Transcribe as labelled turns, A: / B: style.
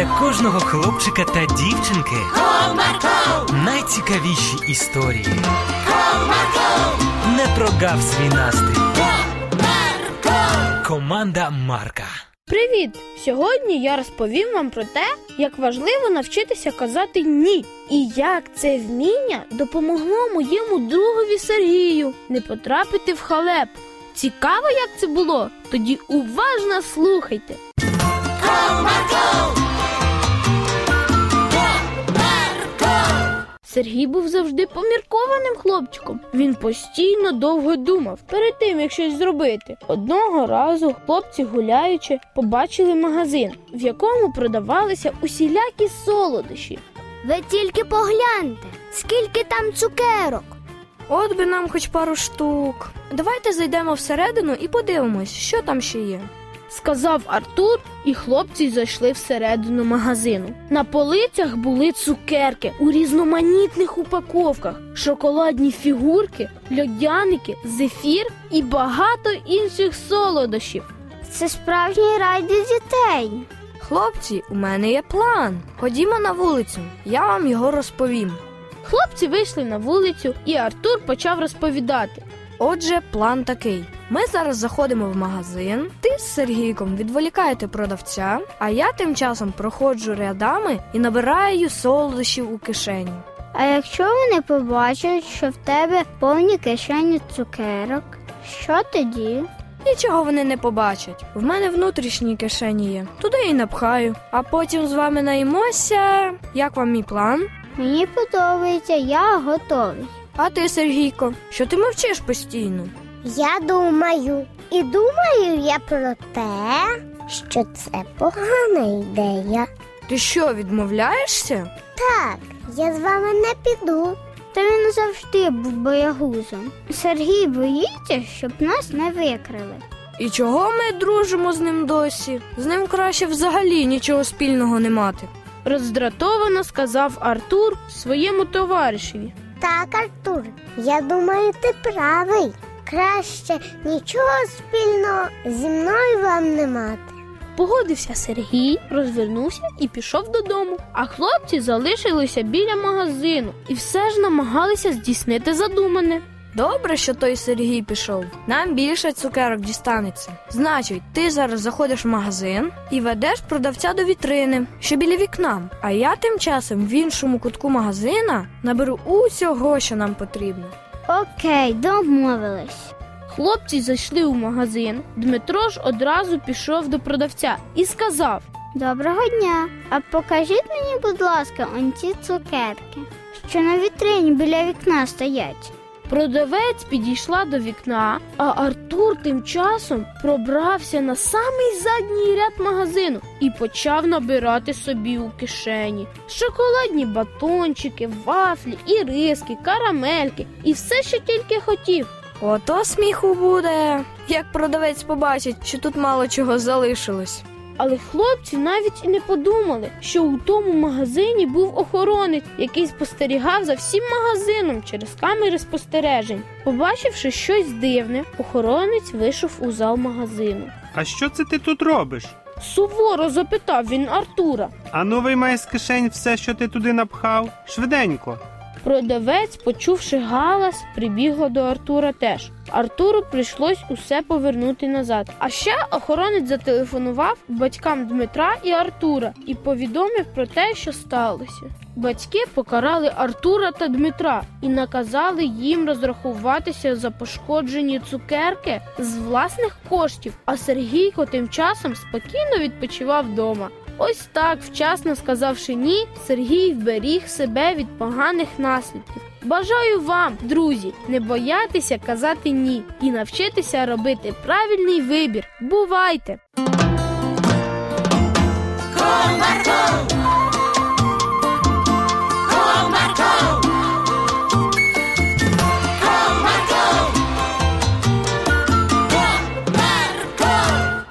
A: для кожного хлопчика та дівчинки
B: Comarco,
A: найцікавіші історії.
B: Comarco,
A: Не прогав свій настрій.
B: Comarco.
A: Команда Марка.
C: Привіт! Сьогодні я розповім вам про те, як важливо навчитися казати ні, і як це вміння допомогло моєму другові Сергію не потрапити в халеп. Цікаво, як це було? Тоді уважно слухайте. Сергій був завжди поміркованим хлопчиком. Він постійно довго думав перед тим, як щось зробити. Одного разу хлопці, гуляючи, побачили магазин, в якому продавалися усілякі солодощі.
D: Ви тільки погляньте, скільки там цукерок.
E: От би нам хоч пару штук. Давайте зайдемо всередину і подивимось, що там ще є.
C: Сказав Артур, і хлопці зайшли всередину магазину. На полицях були цукерки у різноманітних упаковках, шоколадні фігурки, льодяники, зефір і багато інших солодощів.
D: Це справжній рай для дітей.
E: Хлопці, у мене є план. Ходімо на вулицю, я вам його розповім.
C: Хлопці вийшли на вулицю, і Артур почав розповідати.
E: Отже, план такий: ми зараз заходимо в магазин, ти з Сергійком відволікаєте продавця, а я тим часом проходжу рядами і набираю солодощів у кишені.
D: А якщо вони побачать, що в тебе повні кишені цукерок, що тоді?
E: Нічого вони не побачать. В мене внутрішні кишені є. Туди і напхаю. А потім з вами наїмося. Як вам мій план?
D: Мені подобається, я готовий.
E: А ти, Сергійко, що ти мовчиш постійно?
F: Я думаю, і думаю я про те, що це погана ідея.
E: Ти що, відмовляєшся?
F: Так, я з вами не піду.
D: Та він завжди був боягузом. Сергій боїться, щоб нас не викрили.
E: І чого ми дружимо з ним досі? З ним краще взагалі нічого спільного не мати.
C: Роздратовано сказав Артур своєму товаришеві.
F: Так, Артур, я думаю, ти правий. Краще нічого спільного зі мною вам не мати.
C: Погодився Сергій, розвернувся і пішов додому. А хлопці залишилися біля магазину і все ж намагалися здійснити задумане.
E: Добре, що той Сергій пішов. Нам більше цукерок дістанеться. Значить, ти зараз заходиш в магазин і ведеш продавця до вітрини, що біля вікна. А я тим часом в іншому кутку магазина наберу усього, що нам потрібно.
D: Окей, домовились.
C: Хлопці зайшли у магазин. Дмитро ж одразу пішов до продавця і сказав:
D: Доброго дня. А покажіть мені, будь ласка, он ці цукерки, що на вітрині біля вікна стоять.
C: Продавець підійшла до вікна, а Артур тим часом пробрався на самий задній ряд магазину і почав набирати собі у кишені шоколадні батончики, вафлі, іриски, карамельки і все, що тільки хотів.
E: Ото сміху буде, як продавець побачить, що тут мало чого залишилось.
C: Але хлопці навіть і не подумали, що у тому магазині був охоронець, який спостерігав за всім магазином через камери спостережень. Побачивши щось дивне, охоронець вийшов у зал магазину.
G: А що це ти тут робиш?
C: Суворо запитав він Артура.
G: А ну виймай з кишень все, що ти туди напхав. Швиденько.
C: Продавець, почувши галас, прибігла до Артура теж. Артуру прийшлось усе повернути назад. А ще охоронець зателефонував батькам Дмитра і Артура і повідомив про те, що сталося. Батьки покарали Артура та Дмитра і наказали їм розрахуватися за пошкоджені цукерки з власних коштів. А Сергійко тим часом спокійно відпочивав вдома. Ось так, вчасно сказавши ні, Сергій вберіг себе від поганих наслідків. Бажаю вам, друзі, не боятися казати ні і навчитися робити правильний вибір. Бувайте!